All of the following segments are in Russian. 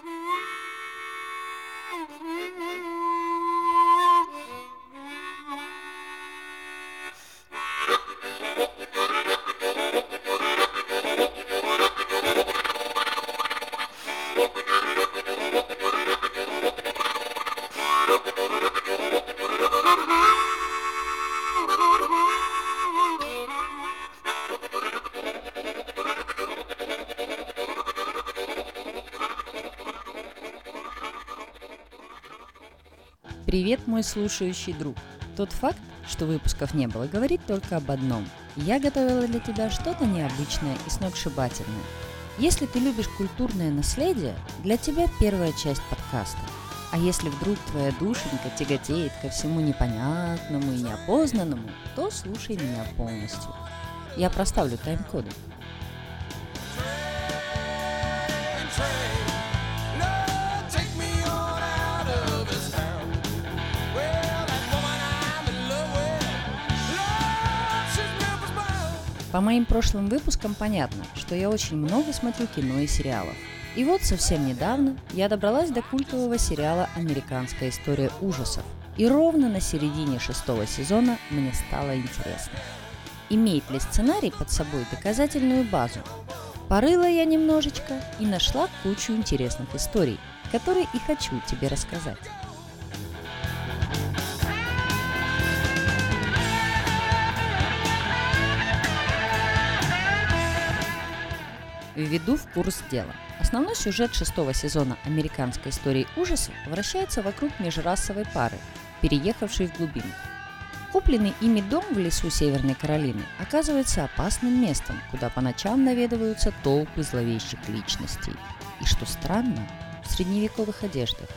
Mm-hmm. Привет, мой слушающий друг. Тот факт, что выпусков не было, говорит только об одном. Я готовила для тебя что-то необычное и сногсшибательное. Если ты любишь культурное наследие, для тебя первая часть подкаста. А если вдруг твоя душенька тяготеет ко всему непонятному и неопознанному, то слушай меня полностью. Я проставлю тайм-коды. По моим прошлым выпускам понятно, что я очень много смотрю кино и сериалов. И вот совсем недавно я добралась до культового сериала «Американская история ужасов». И ровно на середине шестого сезона мне стало интересно. Имеет ли сценарий под собой доказательную базу? Порыла я немножечко и нашла кучу интересных историй, которые и хочу тебе рассказать. Введу в курс дела. Основной сюжет шестого сезона американской истории ужасов вращается вокруг межрасовой пары, переехавшей в глубину. Купленный ими дом в лесу Северной Каролины оказывается опасным местом, куда по ночам наведываются толпы зловещих личностей. И что странно, в средневековых одеждах.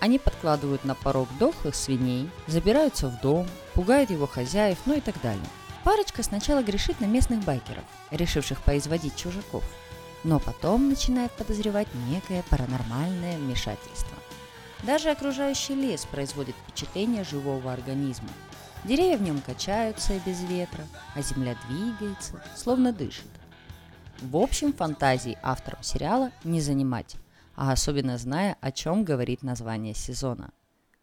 Они подкладывают на порог дохлых свиней, забираются в дом, пугают его хозяев, ну и так далее. Парочка сначала грешит на местных байкеров, решивших поизводить чужаков, но потом начинает подозревать некое паранормальное вмешательство. Даже окружающий лес производит впечатление живого организма. Деревья в нем качаются без ветра, а земля двигается, словно дышит. В общем, фантазии авторам сериала не занимать, а особенно зная, о чем говорит название сезона.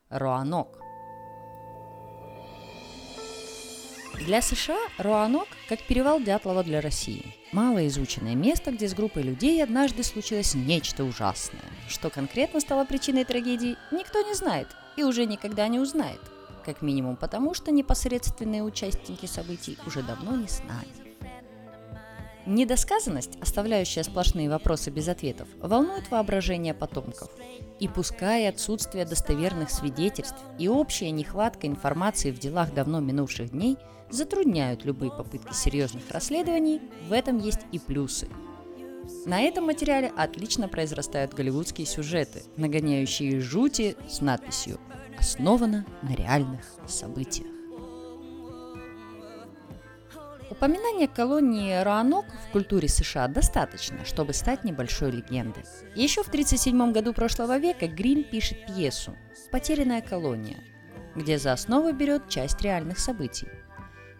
Роанок – Для США Руанок как перевал Дятлова для России. Малоизученное место, где с группой людей однажды случилось нечто ужасное. Что конкретно стало причиной трагедии, никто не знает и уже никогда не узнает. Как минимум потому, что непосредственные участники событий уже давно не с нами. Недосказанность, оставляющая сплошные вопросы без ответов, волнует воображение потомков. И пускай отсутствие достоверных свидетельств и общая нехватка информации в делах давно минувших дней затрудняют любые попытки серьезных расследований, в этом есть и плюсы. На этом материале отлично произрастают голливудские сюжеты, нагоняющие жути с надписью «Основано на реальных событиях». Упоминания колонии Роанок в культуре США достаточно, чтобы стать небольшой легендой. Еще в 1937 году прошлого века Грин пишет пьесу «Потерянная колония», где за основу берет часть реальных событий.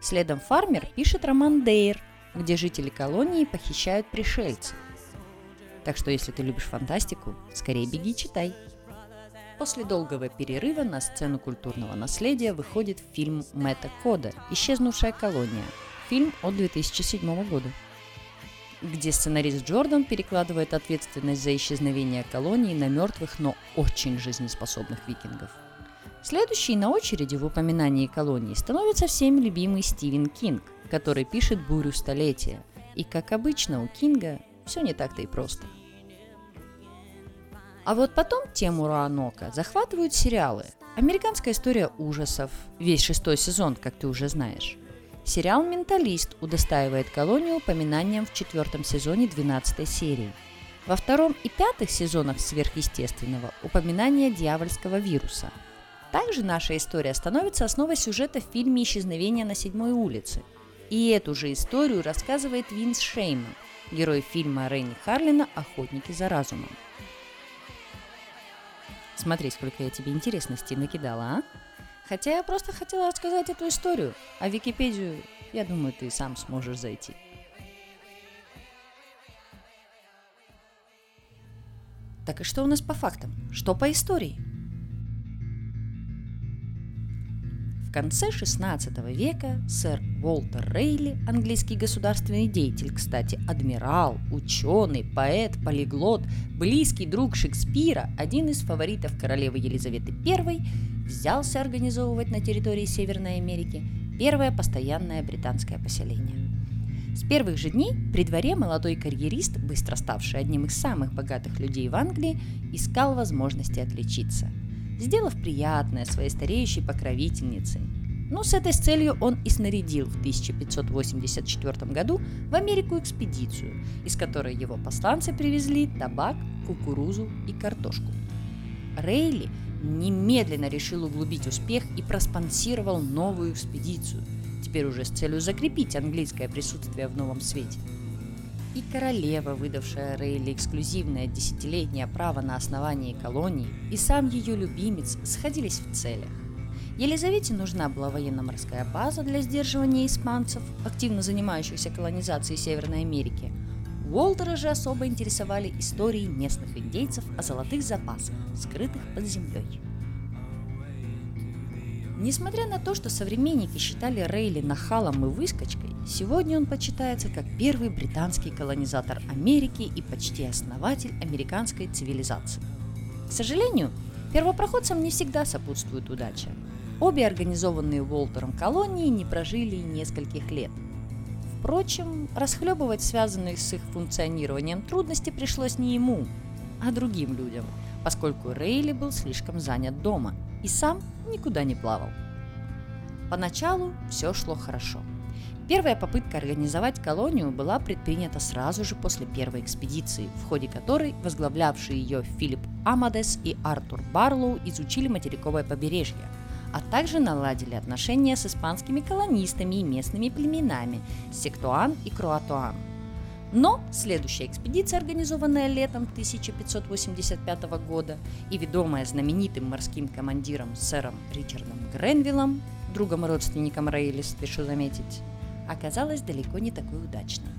Следом Фармер пишет роман «Дейр», где жители колонии похищают пришельцы. Так что если ты любишь фантастику, скорее беги читай. После долгого перерыва на сцену культурного наследия выходит фильм Мэтта Кода «Исчезнувшая колония», Фильм от 2007 года где сценарист Джордан перекладывает ответственность за исчезновение колонии на мертвых, но очень жизнеспособных викингов. Следующий на очереди в упоминании колонии становится всеми любимый Стивен Кинг, который пишет «Бурю столетия». И, как обычно, у Кинга все не так-то и просто. А вот потом тему Руанока захватывают сериалы. Американская история ужасов, весь шестой сезон, как ты уже знаешь. Сериал «Менталист» удостаивает колонию упоминанием в четвертом сезоне 12 серии. Во втором и пятых сезонах «Сверхъестественного» упоминание дьявольского вируса. Также наша история становится основой сюжета в фильме «Исчезновение на седьмой улице». И эту же историю рассказывает Винс Шейман, герой фильма Рейни Харлина «Охотники за разумом». Смотри, сколько я тебе интересностей накидала, а? Хотя я просто хотела рассказать эту историю, а в Википедию, я думаю, ты сам сможешь зайти. Так и что у нас по фактам? Что по истории? Конце 16 века сэр Уолтер Рейли, английский государственный деятель, кстати, адмирал, ученый, поэт, полиглот, близкий друг Шекспира, один из фаворитов королевы Елизаветы I, взялся организовывать на территории Северной Америки первое постоянное британское поселение. С первых же дней при дворе молодой карьерист, быстро ставший одним из самых богатых людей в Англии, искал возможности отличиться, сделав приятное своей стареющей покровительницей. Ну, с этой целью он и снарядил в 1584 году в Америку экспедицию, из которой его посланцы привезли табак, кукурузу и картошку. Рейли немедленно решил углубить успех и проспонсировал новую экспедицию – теперь уже с целью закрепить английское присутствие в новом свете. И королева, выдавшая Рейли эксклюзивное десятилетнее право на основание колонии, и сам ее любимец сходились в целях. Елизавете нужна была военно-морская база для сдерживания испанцев, активно занимающихся колонизацией Северной Америки. Уолтера же особо интересовали истории местных индейцев о золотых запасах, скрытых под землей. Несмотря на то, что современники считали Рейли нахалом и выскочкой, сегодня он почитается как первый британский колонизатор Америки и почти основатель американской цивилизации. К сожалению, первопроходцам не всегда сопутствует удача. Обе организованные Уолтером колонии не прожили и нескольких лет. Впрочем, расхлебывать связанные с их функционированием трудности пришлось не ему, а другим людям, поскольку Рейли был слишком занят дома и сам никуда не плавал. Поначалу все шло хорошо. Первая попытка организовать колонию была предпринята сразу же после первой экспедиции, в ходе которой возглавлявшие ее Филипп Амадес и Артур Барлоу изучили материковое побережье, а также наладили отношения с испанскими колонистами и местными племенами Сектуан и Круатуан – но следующая экспедиция, организованная летом 1585 года и ведомая знаменитым морским командиром сэром Ричардом Гренвиллом, другом и родственником Рейли, спешу заметить, оказалась далеко не такой удачной.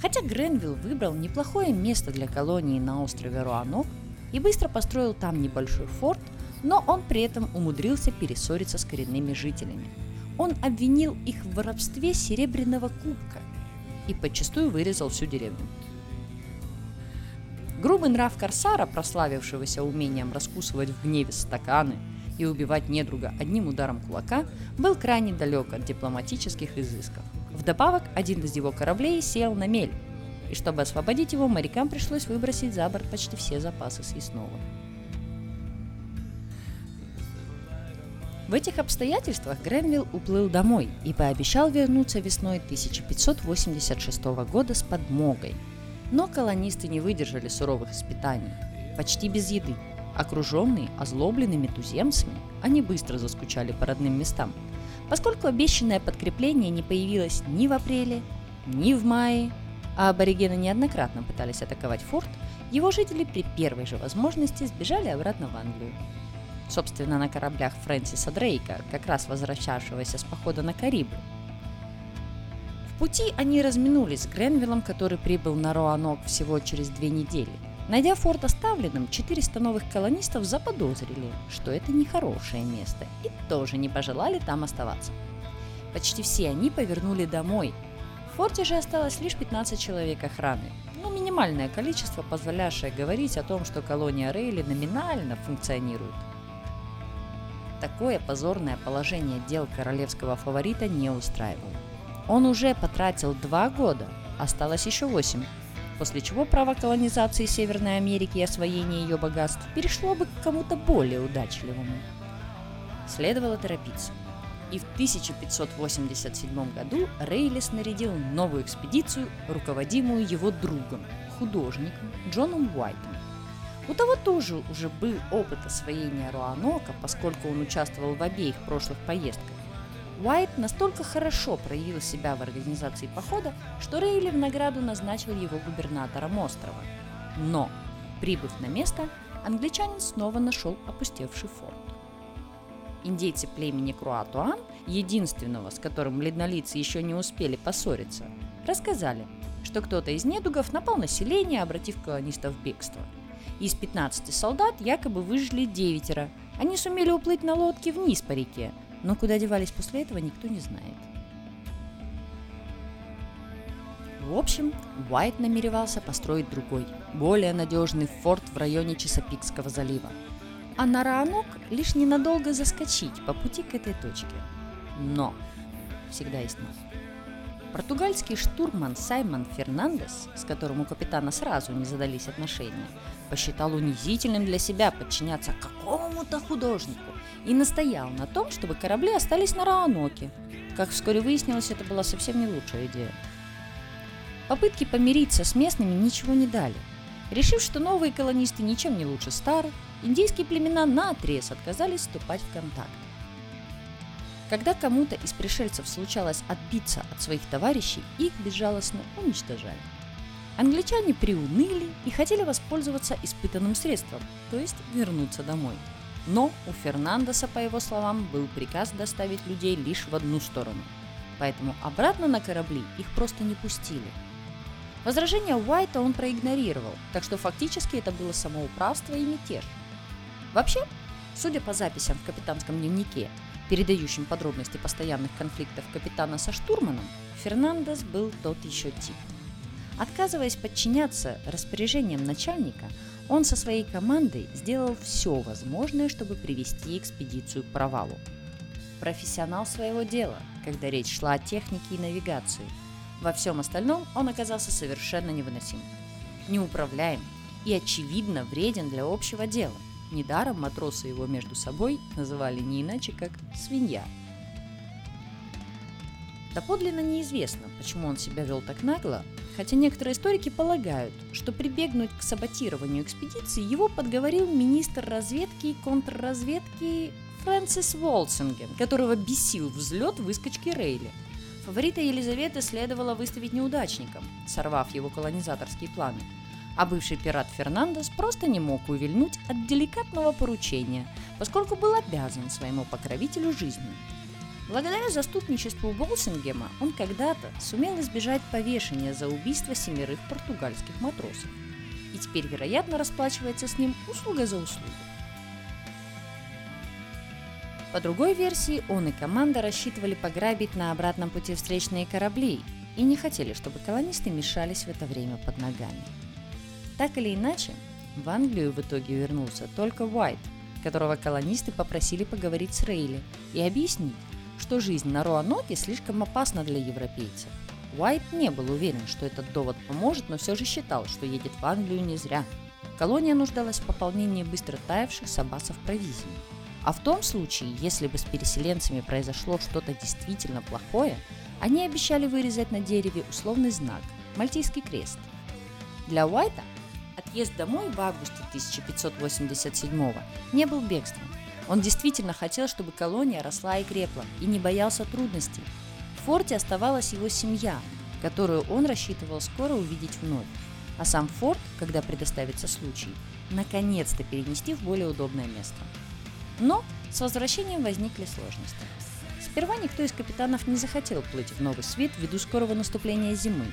Хотя Гренвилл выбрал неплохое место для колонии на острове Руанок и быстро построил там небольшой форт, но он при этом умудрился перессориться с коренными жителями. Он обвинил их в воровстве серебряного кубка – и подчастую вырезал всю деревню. Грубый нрав Корсара, прославившегося умением раскусывать в гневе стаканы и убивать недруга одним ударом кулака, был крайне далек от дипломатических изысков. Вдобавок, один из его кораблей сел на мель, и чтобы освободить его, морякам пришлось выбросить за борт почти все запасы съестного. В этих обстоятельствах Гренвилл уплыл домой и пообещал вернуться весной 1586 года с подмогой. Но колонисты не выдержали суровых испытаний. Почти без еды, окруженные озлобленными туземцами, они быстро заскучали по родным местам, поскольку обещанное подкрепление не появилось ни в апреле, ни в мае, а аборигены неоднократно пытались атаковать форт, его жители при первой же возможности сбежали обратно в Англию собственно, на кораблях Фрэнсиса Дрейка, как раз возвращавшегося с похода на Карибы. В пути они разминулись с Гренвиллом, который прибыл на Роанок всего через две недели. Найдя форт оставленным, 400 новых колонистов заподозрили, что это нехорошее место, и тоже не пожелали там оставаться. Почти все они повернули домой. В форте же осталось лишь 15 человек охраны, но ну, минимальное количество, позволявшее говорить о том, что колония Рейли номинально функционирует – Такое позорное положение дел королевского фаворита не устраивало. Он уже потратил два года, осталось еще восемь, после чего право колонизации Северной Америки и освоения ее богатств перешло бы к кому-то более удачливому. Следовало торопиться. И в 1587 году Рейли снарядил новую экспедицию, руководимую его другом, художником Джоном Уайтом. У того тоже уже был опыт освоения Руанока, поскольку он участвовал в обеих прошлых поездках. Уайт настолько хорошо проявил себя в организации похода, что Рейли в награду назначил его губернатором острова. Но, прибыв на место, англичанин снова нашел опустевший форт. Индейцы племени Круатуан, единственного, с которым бледнолицы еще не успели поссориться, рассказали, что кто-то из недугов напал на селение, обратив колонистов в бегство – Из 15 солдат якобы выжили девятеро. Они сумели уплыть на лодке вниз по реке, но куда девались после этого, никто не знает. В общем, Уайт намеревался построить другой, более надежный форт в районе Чесопикского залива. А на Раанок лишь ненадолго заскочить по пути к этой точке. Но всегда есть но. Португальский штурман Саймон Фернандес, с которым у капитана сразу не задались отношения, посчитал унизительным для себя подчиняться какому-то художнику и настоял на том, чтобы корабли остались на Рааноке. Как вскоре выяснилось, это была совсем не лучшая идея. Попытки помириться с местными ничего не дали. Решив, что новые колонисты ничем не лучше старых, индейские племена наотрез отказались вступать в контакт. Когда кому-то из пришельцев случалось отбиться от своих товарищей, их безжалостно уничтожали. Англичане приуныли и хотели воспользоваться испытанным средством, то есть вернуться домой. Но у Фернандеса, по его словам, был приказ доставить людей лишь в одну сторону. Поэтому обратно на корабли их просто не пустили. Возражение Уайта он проигнорировал, так что фактически это было самоуправство и мятеж. Вообще, судя по записям в капитанском дневнике, передающим подробности постоянных конфликтов капитана со штурманом, Фернандес был тот еще тип. Отказываясь подчиняться распоряжениям начальника, он со своей командой сделал все возможное, чтобы привести экспедицию к провалу. Профессионал своего дела, когда речь шла о технике и навигации. Во всем остальном он оказался совершенно невыносим. Неуправляем и, очевидно, вреден для общего дела – Недаром матросы его между собой называли не иначе, как «свинья». Доподлинно неизвестно, почему он себя вел так нагло, хотя некоторые историки полагают, что прибегнуть к саботированию экспедиции его подговорил министр разведки и контрразведки Фрэнсис Волсинген, которого бесил взлет выскочки Рейли. Фаворита Елизаветы следовало выставить неудачником, сорвав его колонизаторские планы – а бывший пират Фернандес просто не мог увильнуть от деликатного поручения, поскольку был обязан своему покровителю жизнью. Благодаря заступничеству Болсингема он когда-то сумел избежать повешения за убийство семерых португальских матросов и теперь, вероятно, расплачивается с ним услуга за услугу. По другой версии, он и команда рассчитывали пограбить на обратном пути встречные корабли и не хотели, чтобы колонисты мешались в это время под ногами. Так или иначе, в Англию в итоге вернулся только Уайт, которого колонисты попросили поговорить с Рейли и объяснить, что жизнь на Роаноке слишком опасна для европейцев. Уайт не был уверен, что этот довод поможет, но все же считал, что едет в Англию не зря. Колония нуждалась в пополнении быстро таявших сабасов провизии. А в том случае, если бы с переселенцами произошло что-то действительно плохое, они обещали вырезать на дереве условный знак – Мальтийский крест. Для Уайта Отъезд домой в августе 1587 не был бегством. Он действительно хотел, чтобы колония росла и крепла, и не боялся трудностей. В форте оставалась его семья, которую он рассчитывал скоро увидеть вновь. А сам форт, когда предоставится случай, наконец-то перенести в более удобное место. Но с возвращением возникли сложности. Сперва никто из капитанов не захотел плыть в новый свет ввиду скорого наступления зимы,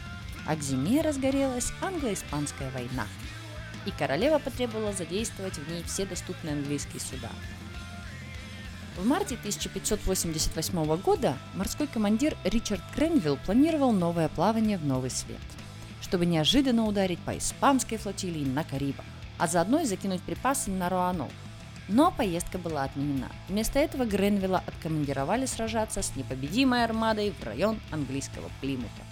а к зиме разгорелась англо-испанская война – и королева потребовала задействовать в ней все доступные английские суда. В марте 1588 года морской командир Ричард Кренвилл планировал новое плавание в Новый Свет, чтобы неожиданно ударить по испанской флотилии на Карибах, а заодно и закинуть припасы на Руанол. Но поездка была отменена. Вместо этого Гренвилла откомандировали сражаться с непобедимой армадой в район английского Плимута.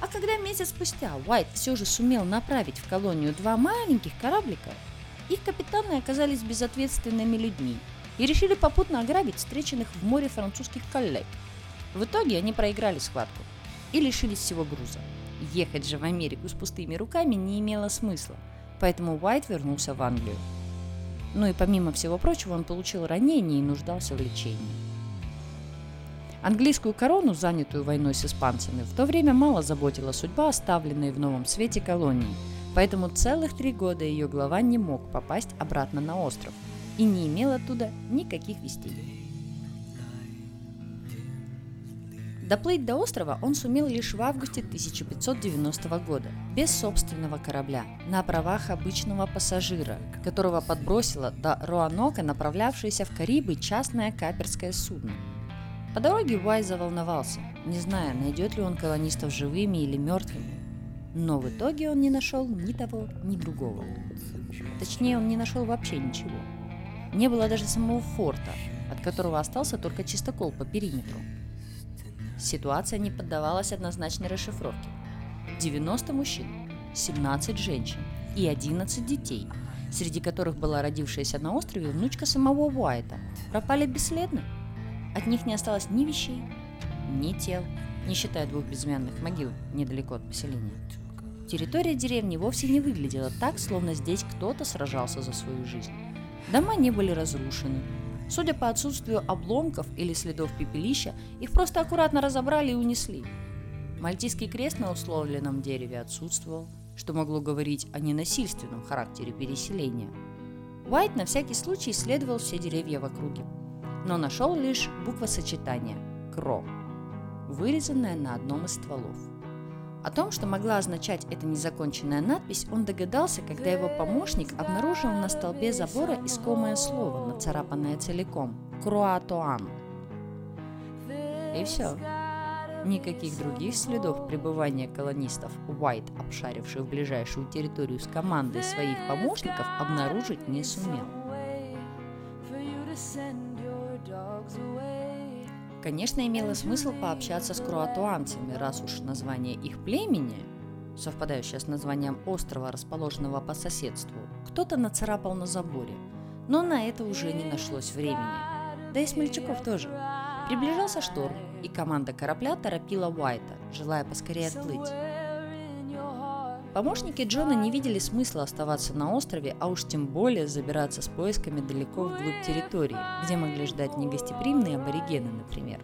А когда месяц спустя Уайт все же сумел направить в колонию два маленьких кораблика, их капитаны оказались безответственными людьми и решили попутно ограбить встреченных в море французских коллег. В итоге они проиграли схватку и лишились всего груза. Ехать же в Америку с пустыми руками не имело смысла, поэтому Уайт вернулся в Англию. Ну и помимо всего прочего он получил ранение и нуждался в лечении. Английскую корону, занятую войной с испанцами, в то время мало заботила судьба оставленной в новом свете колонии, поэтому целых три года ее глава не мог попасть обратно на остров и не имел оттуда никаких вестей. Доплыть до острова он сумел лишь в августе 1590 года, без собственного корабля, на правах обычного пассажира, которого подбросило до Руанока направлявшееся в Карибы частное каперское судно. По дороге Уай заволновался, не зная, найдет ли он колонистов живыми или мертвыми. Но в итоге он не нашел ни того, ни другого. Точнее, он не нашел вообще ничего. Не было даже самого форта, от которого остался только чистокол по периметру – Ситуация не поддавалась однозначной расшифровке. 90 мужчин, 17 женщин и 11 детей, среди которых была родившаяся на острове внучка самого Уайта, пропали бесследно. От них не осталось ни вещей, ни тел, не считая двух безымянных могил недалеко от поселения. Территория деревни вовсе не выглядела так, словно здесь кто-то сражался за свою жизнь. Дома не были разрушены, Судя по отсутствию обломков или следов пепелища, их просто аккуратно разобрали и унесли. Мальтийский крест на условленном дереве отсутствовал, что могло говорить о ненасильственном характере переселения. Уайт на всякий случай исследовал все деревья в округе, но нашел лишь буквосочетание «кро», вырезанное на одном из стволов – о том, что могла означать эта незаконченная надпись, он догадался, когда его помощник обнаружил на столбе забора искомое слово, нацарапанное целиком – «Круатоан». И все. Никаких других следов пребывания колонистов Уайт, обшаривший в ближайшую территорию с командой своих помощников, обнаружить не сумел. Конечно, имело смысл пообщаться с круатуанцами, раз уж название их племени, совпадающее с названием острова, расположенного по соседству, кто-то нацарапал на заборе. Но на это уже не нашлось времени. Да и смельчаков тоже. Приближался шторм, и команда корабля торопила Уайта, желая поскорее отплыть. Помощники Джона не видели смысла оставаться на острове, а уж тем более забираться с поисками далеко вглубь территории, где могли ждать негостеприимные аборигены, например.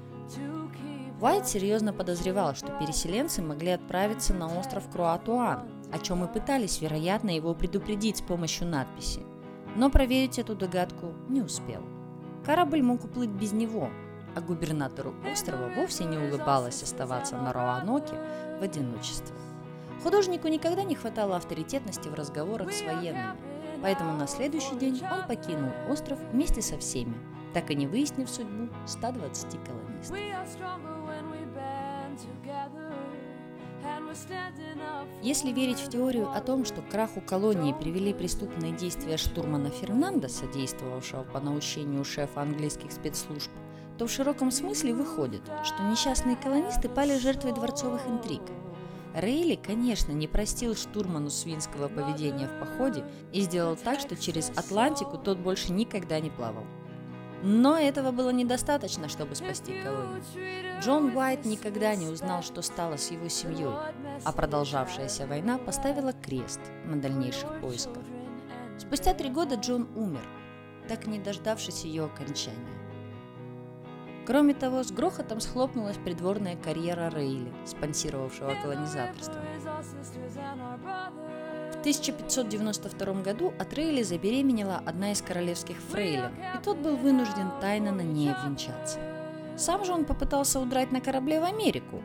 Уайт серьезно подозревал, что переселенцы могли отправиться на остров Круатуан, о чем и пытались, вероятно, его предупредить с помощью надписи. Но проверить эту догадку не успел. Корабль мог уплыть без него, а губернатору острова вовсе не улыбалось оставаться на Роаноке в одиночестве. Художнику никогда не хватало авторитетности в разговорах с военными, поэтому на следующий день он покинул остров вместе со всеми, так и не выяснив судьбу 120 колонистов. Если верить в теорию о том, что к краху колонии привели преступные действия штурмана Фернандеса, действовавшего по наущению шефа английских спецслужб, то в широком смысле выходит, что несчастные колонисты пали жертвой дворцовых интриг – Рейли, конечно, не простил штурману свинского поведения в походе и сделал так, что через Атлантику тот больше никогда не плавал. Но этого было недостаточно, чтобы спасти колонию. Джон Уайт никогда не узнал, что стало с его семьей, а продолжавшаяся война поставила крест на дальнейших поисках. Спустя три года Джон умер, так не дождавшись ее окончания. Кроме того, с грохотом схлопнулась придворная карьера Рейли, спонсировавшего колонизаторство. В 1592 году от Рейли забеременела одна из королевских фрейлин, и тот был вынужден тайно на ней обвенчаться. Сам же он попытался удрать на корабле в Америку,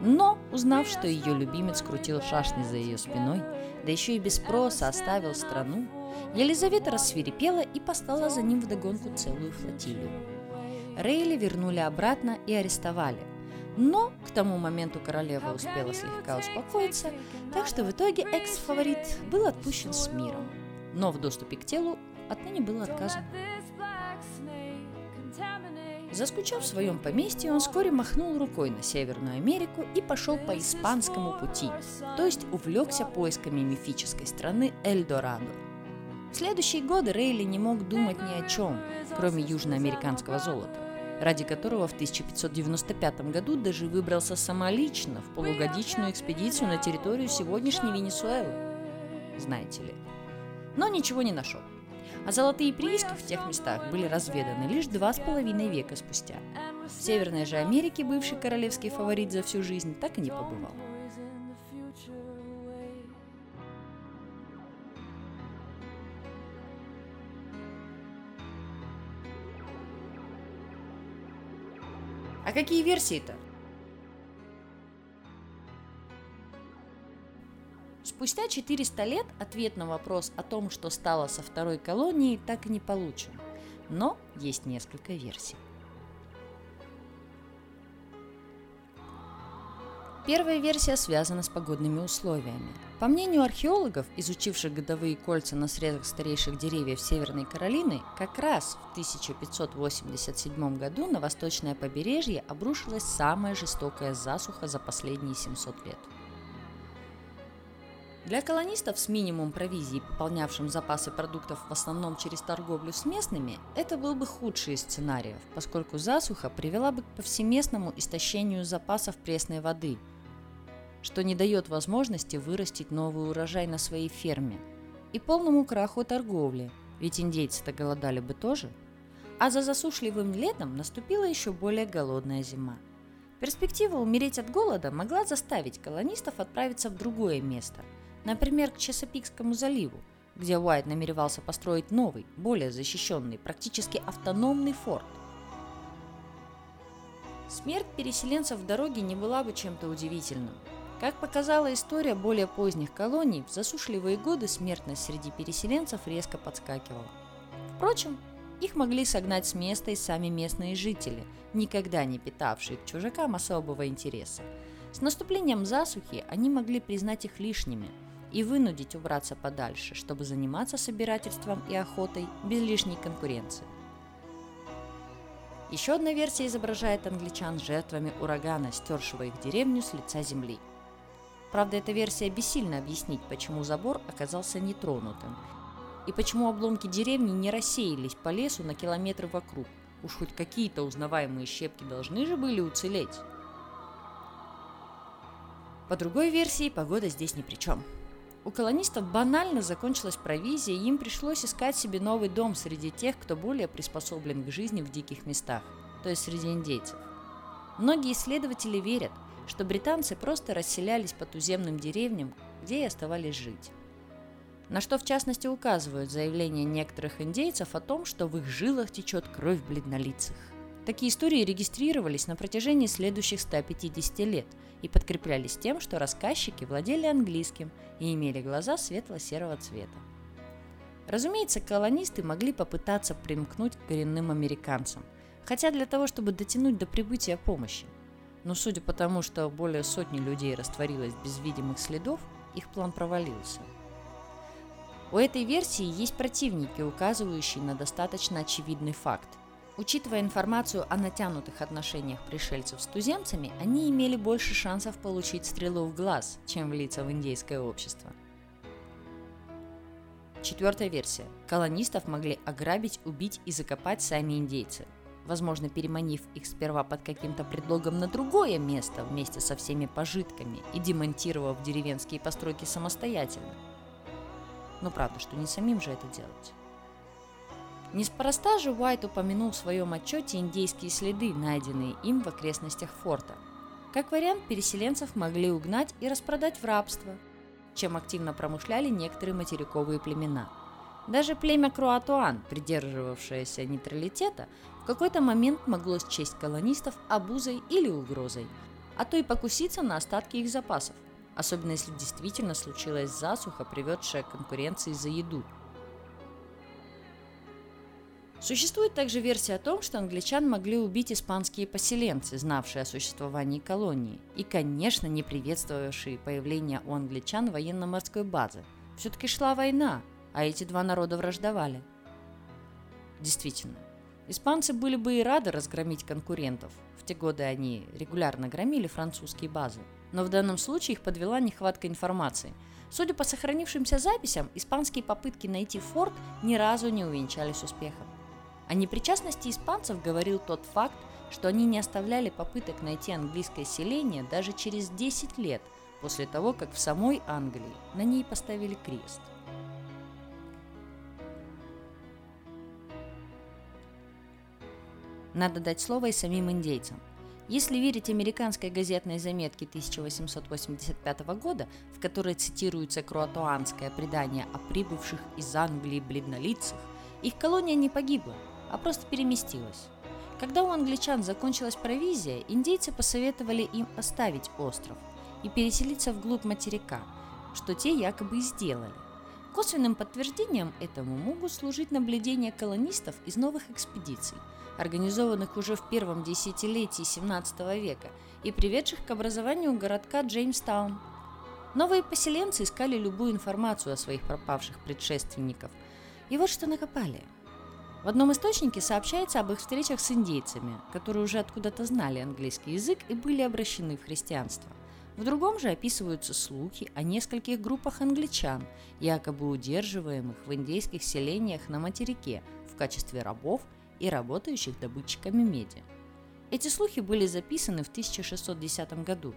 но, узнав, что ее любимец крутил шашни за ее спиной, да еще и без спроса оставил страну, Елизавета рассверепела и послала за ним вдогонку целую флотилию. Рейли вернули обратно и арестовали. Но к тому моменту королева успела слегка успокоиться, так что в итоге экс-фаворит был отпущен с миром. Но в доступе к телу отныне был отказан. Заскучав в своем поместье, он вскоре махнул рукой на Северную Америку и пошел по испанскому пути, то есть увлекся поисками мифической страны Эльдорадо. В следующие годы Рейли не мог думать ни о чем, кроме южноамериканского золота ради которого в 1595 году даже выбрался самолично в полугодичную экспедицию на территорию сегодняшней Венесуэлы. Знаете ли. Но ничего не нашел. А золотые прииски в тех местах были разведаны лишь два с половиной века спустя. В Северной же Америке бывший королевский фаворит за всю жизнь так и не побывал. А какие версии-то? Спустя 400 лет ответ на вопрос о том, что стало со второй колонией, так и не получен. Но есть несколько версий. Первая версия связана с погодными условиями. По мнению археологов, изучивших годовые кольца на срезах старейших деревьев Северной Каролины, как раз в 1587 году на восточное побережье обрушилась самая жестокая засуха за последние 700 лет. Для колонистов с минимум провизии, пополнявшим запасы продуктов в основном через торговлю с местными, это был бы худший из сценариев, поскольку засуха привела бы к повсеместному истощению запасов пресной воды – что не дает возможности вырастить новый урожай на своей ферме, и полному краху торговли, ведь индейцы-то голодали бы тоже. А за засушливым летом наступила еще более голодная зима. Перспектива умереть от голода могла заставить колонистов отправиться в другое место, например, к Чесопикскому заливу, где Уайт намеревался построить новый, более защищенный, практически автономный форт. Смерть переселенцев в дороге не была бы чем-то удивительным. Как показала история более поздних колоний, в засушливые годы смертность среди переселенцев резко подскакивала. Впрочем, их могли согнать с места и сами местные жители, никогда не питавшие к чужакам особого интереса. С наступлением засухи они могли признать их лишними и вынудить убраться подальше, чтобы заниматься собирательством и охотой без лишней конкуренции. Еще одна версия изображает англичан жертвами урагана, стершего их деревню с лица земли – Правда, эта версия бессильно объяснить, почему забор оказался нетронутым и почему обломки деревни не рассеялись по лесу на километры вокруг. Уж хоть какие-то узнаваемые щепки должны же были уцелеть. По другой версии, погода здесь ни при чем. У колонистов банально закончилась провизия, и им пришлось искать себе новый дом среди тех, кто более приспособлен к жизни в диких местах, то есть среди индейцев. Многие исследователи верят – что британцы просто расселялись по туземным деревням, где и оставались жить. На что в частности указывают заявления некоторых индейцев о том, что в их жилах течет кровь бледнолицых. Такие истории регистрировались на протяжении следующих 150 лет и подкреплялись тем, что рассказчики владели английским и имели глаза светло-серого цвета. Разумеется, колонисты могли попытаться примкнуть к коренным американцам, хотя для того, чтобы дотянуть до прибытия помощи, но судя по тому, что более сотни людей растворилось без видимых следов, их план провалился. У этой версии есть противники, указывающие на достаточно очевидный факт. Учитывая информацию о натянутых отношениях пришельцев с туземцами, они имели больше шансов получить стрелу в глаз, чем влиться в индейское общество. Четвертая версия. Колонистов могли ограбить, убить и закопать сами индейцы – возможно, переманив их сперва под каким-то предлогом на другое место вместе со всеми пожитками и демонтировав деревенские постройки самостоятельно. Но правда, что не самим же это делать. Неспроста же Уайт упомянул в своем отчете индейские следы, найденные им в окрестностях форта. Как вариант, переселенцев могли угнать и распродать в рабство, чем активно промышляли некоторые материковые племена – даже племя Круатуан, придерживавшееся нейтралитета, какой-то момент могло счесть колонистов обузой или угрозой, а то и покуситься на остатки их запасов, особенно если действительно случилась засуха, приведшая к конкуренции за еду. Существует также версия о том, что англичан могли убить испанские поселенцы, знавшие о существовании колонии, и, конечно, не приветствовавшие появление у англичан военно-морской базы. Все-таки шла война, а эти два народа враждовали. Действительно, испанцы были бы и рады разгромить конкурентов. В те годы они регулярно громили французские базы. Но в данном случае их подвела нехватка информации. Судя по сохранившимся записям, испанские попытки найти форт ни разу не увенчались успехом. О непричастности испанцев говорил тот факт, что они не оставляли попыток найти английское селение даже через 10 лет после того, как в самой Англии на ней поставили крест – Надо дать слово и самим индейцам. Если верить американской газетной заметке 1885 года, в которой цитируется круатуанское предание о прибывших из Англии бледнолицах, их колония не погибла, а просто переместилась. Когда у англичан закончилась провизия, индейцы посоветовали им оставить остров и переселиться вглубь материка, что те якобы и сделали. Косвенным подтверждением этому могут служить наблюдения колонистов из новых экспедиций, организованных уже в первом десятилетии 17 века и приведших к образованию городка Джеймстаун. Новые поселенцы искали любую информацию о своих пропавших предшественников. И вот что накопали. В одном источнике сообщается об их встречах с индейцами, которые уже откуда-то знали английский язык и были обращены в христианство. В другом же описываются слухи о нескольких группах англичан, якобы удерживаемых в индейских селениях на материке в качестве рабов и работающих добытчиками меди. Эти слухи были записаны в 1610 году,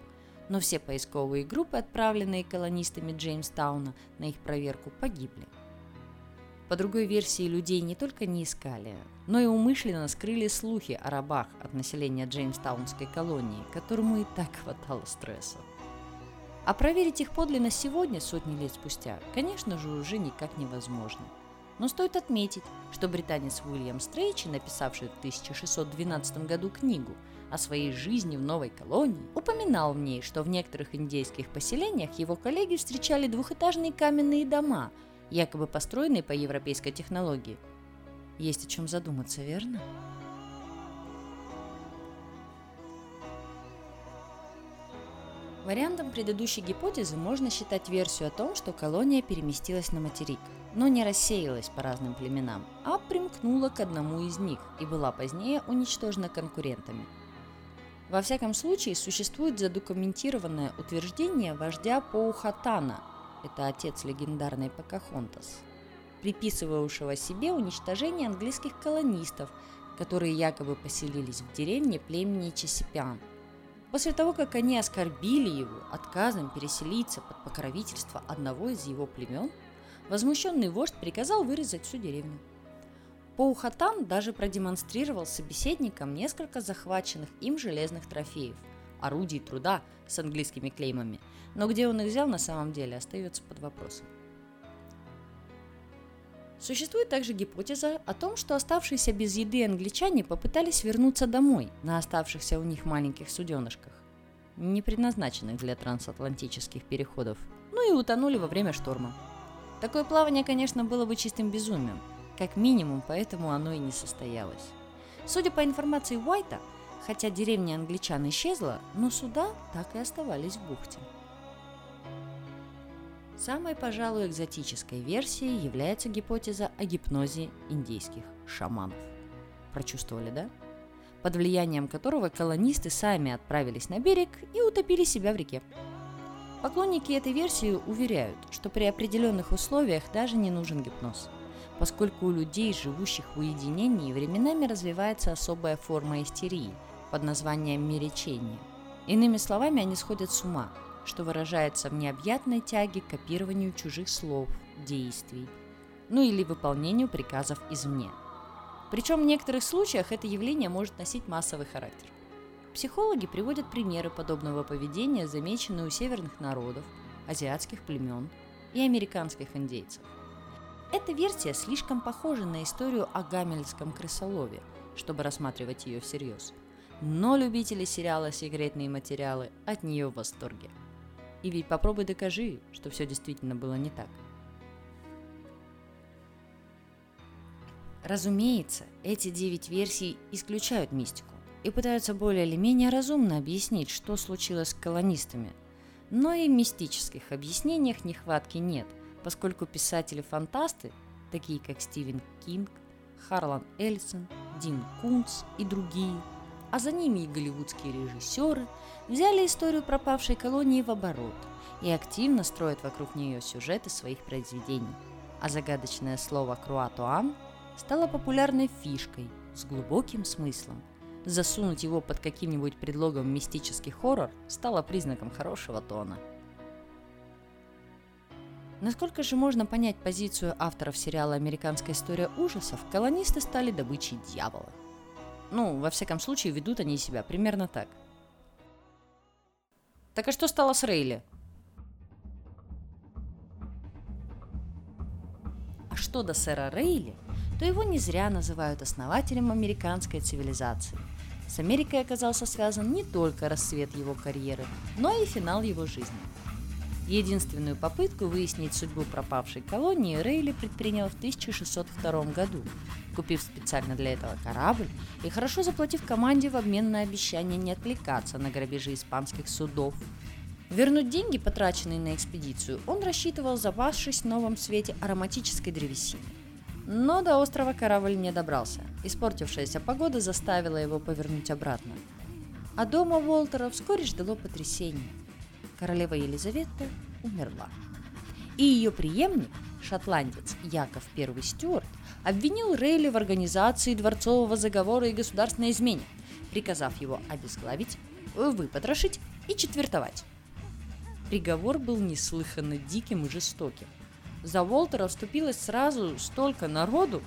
но все поисковые группы, отправленные колонистами Джеймстауна на их проверку, погибли. По другой версии, людей не только не искали, но и умышленно скрыли слухи о рабах от населения Джеймстаунской колонии, которому и так хватало стресса. А проверить их подлинность сегодня, сотни лет спустя, конечно же, уже никак невозможно. Но стоит отметить, что британец Уильям Стрейчи, написавший в 1612 году книгу о своей жизни в новой колонии, упоминал в ней, что в некоторых индейских поселениях его коллеги встречали двухэтажные каменные дома, якобы построенные по европейской технологии. Есть о чем задуматься, верно? Вариантом предыдущей гипотезы можно считать версию о том, что колония переместилась на материк, но не рассеялась по разным племенам, а примкнула к одному из них и была позднее уничтожена конкурентами. Во всяком случае, существует задокументированное утверждение вождя Поухатана, это отец легендарной Покахонтас, приписывавшего себе уничтожение английских колонистов, которые якобы поселились в деревне племени Чесипян – После того, как они оскорбили его отказом переселиться под покровительство одного из его племен, возмущенный вождь приказал вырезать всю деревню. Поухатан даже продемонстрировал собеседникам несколько захваченных им железных трофеев, орудий труда с английскими клеймами, но где он их взял на самом деле остается под вопросом. Существует также гипотеза о том, что оставшиеся без еды англичане попытались вернуться домой на оставшихся у них маленьких суденышках, не предназначенных для трансатлантических переходов, ну и утонули во время шторма. Такое плавание, конечно, было бы чистым безумием, как минимум, поэтому оно и не состоялось. Судя по информации Уайта, хотя деревня англичан исчезла, но суда так и оставались в бухте. Самой, пожалуй, экзотической версией является гипотеза о гипнозе индейских шаманов. Прочувствовали, да? Под влиянием которого колонисты сами отправились на берег и утопили себя в реке. Поклонники этой версии уверяют, что при определенных условиях даже не нужен гипноз, поскольку у людей, живущих в уединении, временами развивается особая форма истерии под названием меречение. Иными словами, они сходят с ума, что выражается в необъятной тяге к копированию чужих слов, действий, ну или выполнению приказов извне. Причем в некоторых случаях это явление может носить массовый характер. Психологи приводят примеры подобного поведения, замеченные у северных народов, азиатских племен и американских индейцев. Эта версия слишком похожа на историю о гамельском крысолове, чтобы рассматривать ее всерьез. Но любители сериала «Секретные материалы» от нее в восторге – и ведь попробуй докажи, что все действительно было не так. Разумеется, эти девять версий исключают мистику и пытаются более или менее разумно объяснить, что случилось с колонистами. Но и мистических объяснениях нехватки нет, поскольку писатели-фантасты, такие как Стивен Кинг, Харлан Эльсон, Дин Кунц и другие – а за ними и голливудские режиссеры, взяли историю пропавшей колонии в оборот и активно строят вокруг нее сюжеты своих произведений. А загадочное слово «круатуан» стало популярной фишкой с глубоким смыслом. Засунуть его под каким-нибудь предлогом мистический хоррор стало признаком хорошего тона. Насколько же можно понять позицию авторов сериала «Американская история ужасов», колонисты стали добычей дьявола. Ну, во всяком случае, ведут они себя примерно так. Так а что стало с Рейли? А что до сэра Рейли, то его не зря называют основателем американской цивилизации. С Америкой оказался связан не только расцвет его карьеры, но и финал его жизни. Единственную попытку выяснить судьбу пропавшей колонии Рейли предпринял в 1602 году, купив специально для этого корабль и хорошо заплатив команде в обмен на обещание не отвлекаться на грабежи испанских судов. Вернуть деньги, потраченные на экспедицию, он рассчитывал, запасшись в новом свете ароматической древесины. Но до острова корабль не добрался. Испортившаяся погода заставила его повернуть обратно. А дома Уолтера вскоре ждало потрясение. Королева Елизавета умерла. И ее преемник, шотландец Яков I Стюарт, обвинил Рейли в организации дворцового заговора и государственной измене, приказав его обезглавить, выпотрошить и четвертовать. Приговор был неслыханно диким и жестоким. За Уолтера вступилось сразу столько народу,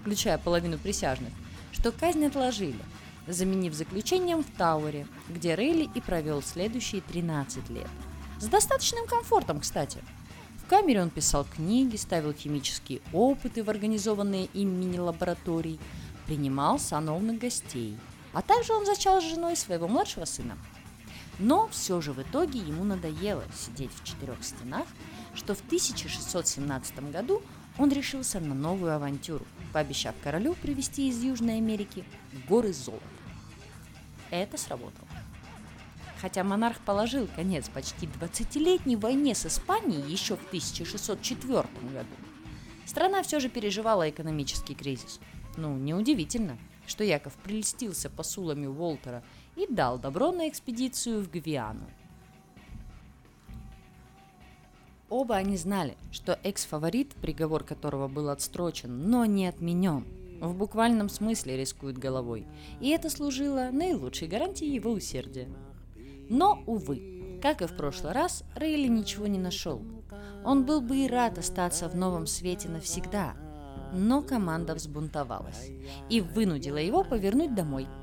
включая половину присяжных, что казнь отложили, заменив заключением в Тауэре, где Рейли и провел следующие 13 лет. С достаточным комфортом, кстати. В камере он писал книги, ставил химические опыты в организованные им мини-лаборатории, принимал сановных гостей. А также он зачал с женой своего младшего сына – но все же в итоге ему надоело сидеть в четырех стенах, что в 1617 году он решился на новую авантюру, пообещав королю привезти из Южной Америки горы золота. Это сработало. Хотя монарх положил конец почти 20-летней войне с Испанией еще в 1604 году, страна все же переживала экономический кризис. Ну, неудивительно, что Яков прельстился посулами Уолтера и дал добро на экспедицию в Гвиану. Оба они знали, что экс-фаворит, приговор которого был отстрочен, но не отменен, в буквальном смысле рискует головой, и это служило наилучшей гарантией его усердия. Но, увы, как и в прошлый раз, Рейли ничего не нашел. Он был бы и рад остаться в новом свете навсегда, но команда взбунтовалась и вынудила его повернуть домой –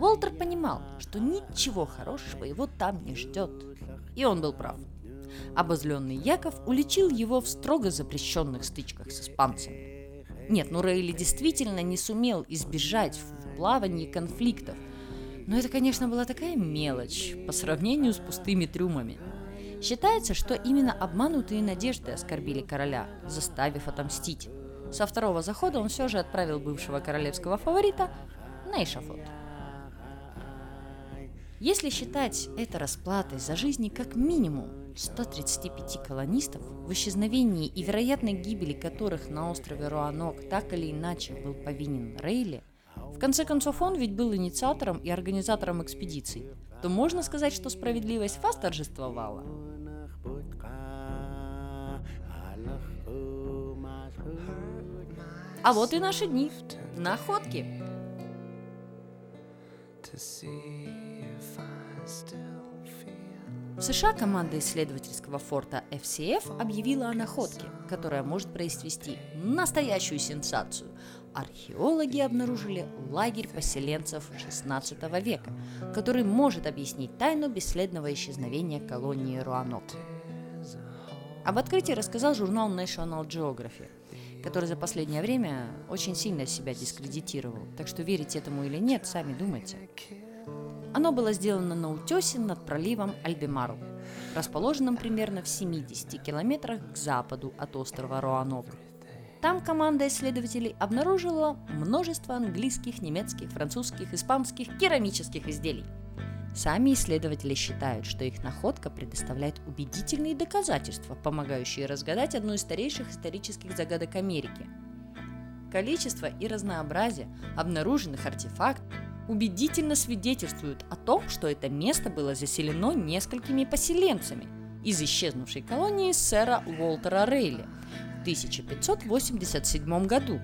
Уолтер понимал, что ничего хорошего его там не ждет. И он был прав. Обозленный Яков уличил его в строго запрещенных стычках с испанцами. Нет, ну Рейли действительно не сумел избежать в плавании конфликтов. Но это, конечно, была такая мелочь по сравнению с пустыми трюмами. Считается, что именно обманутые надежды оскорбили короля, заставив отомстить. Со второго захода он все же отправил бывшего королевского фаворита на эшафот. Если считать это расплатой за жизни как минимум 135 колонистов, в исчезновении и вероятной гибели которых на острове Руанок так или иначе был повинен Рейли, в конце концов он ведь был инициатором и организатором экспедиций, то можно сказать, что справедливость восторжествовала. А вот и наши дни. Находки. To see в США команда исследовательского форта FCF объявила о находке, которая может произвести настоящую сенсацию. Археологи обнаружили лагерь поселенцев XVI века, который может объяснить тайну бесследного исчезновения колонии Руанок. Об открытии рассказал журнал National Geography, который за последнее время очень сильно себя дискредитировал. Так что верить этому или нет, сами думайте. Оно было сделано на утесе над проливом Альбемару, расположенном примерно в 70 километрах к западу от острова Роанок. Там команда исследователей обнаружила множество английских, немецких, французских, испанских керамических изделий. Сами исследователи считают, что их находка предоставляет убедительные доказательства, помогающие разгадать одну из старейших исторических загадок Америки. Количество и разнообразие обнаруженных артефактов убедительно свидетельствуют о том, что это место было заселено несколькими поселенцами из исчезнувшей колонии сэра Уолтера Рейли в 1587 году,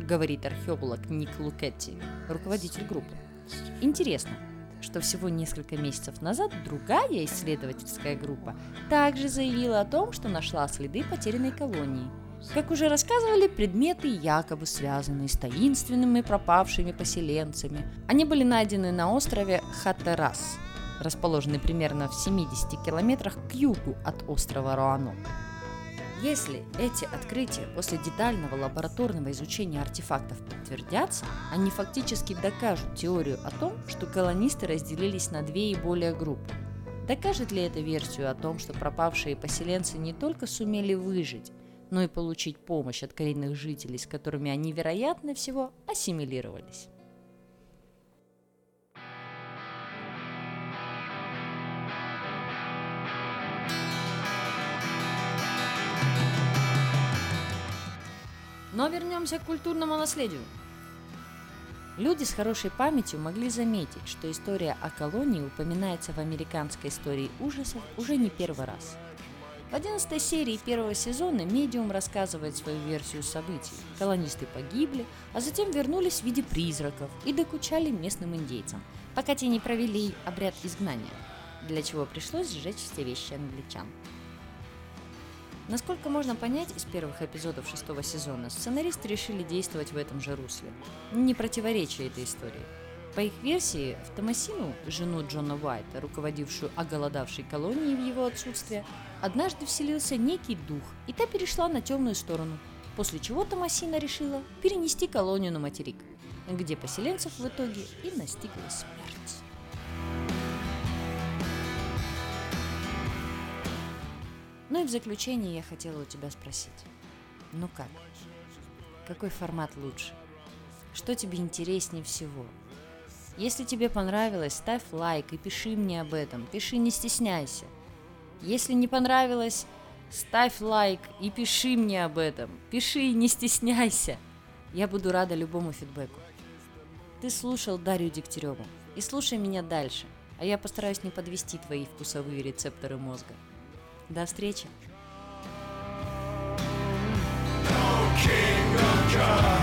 говорит археолог Ник Лукетти, руководитель группы. Интересно, что всего несколько месяцев назад другая исследовательская группа также заявила о том, что нашла следы потерянной колонии – как уже рассказывали, предметы якобы связанные с таинственными пропавшими поселенцами. Они были найдены на острове Хатерас, расположенный примерно в 70 километрах к югу от острова Роанок. Если эти открытия после детального лабораторного изучения артефактов подтвердятся, они фактически докажут теорию о том, что колонисты разделились на две и более группы. Докажет ли эта версию о том, что пропавшие поселенцы не только сумели выжить, но и получить помощь от коренных жителей, с которыми они, вероятно всего, ассимилировались? Но вернемся к культурному наследию. Люди с хорошей памятью могли заметить, что история о колонии упоминается в американской истории ужасов уже не первый раз. В 11 серии первого сезона медиум рассказывает свою версию событий. Колонисты погибли, а затем вернулись в виде призраков и докучали местным индейцам, пока те не провели обряд изгнания, для чего пришлось сжечь все вещи англичан. Насколько можно понять из первых эпизодов шестого сезона, сценаристы решили действовать в этом же русле, не противоречия этой истории. По их версии, в Томасину, жену Джона Уайта, руководившую оголодавшей колонией в его отсутствие, однажды вселился некий дух, и та перешла на темную сторону, после чего Томасина решила перенести колонию на материк, где поселенцев в итоге и настигла смерть. Ну и в заключение я хотела у тебя спросить. Ну как? Какой формат лучше? Что тебе интереснее всего? Если тебе понравилось, ставь лайк и пиши мне об этом. Пиши, не стесняйся. Если не понравилось, ставь лайк и пиши мне об этом. Пиши, не стесняйся. Я буду рада любому фидбэку. Ты слушал Дарью Дегтяреву. И слушай меня дальше, а я постараюсь не подвести твои вкусовые рецепторы мозга. До встречи! No king of God.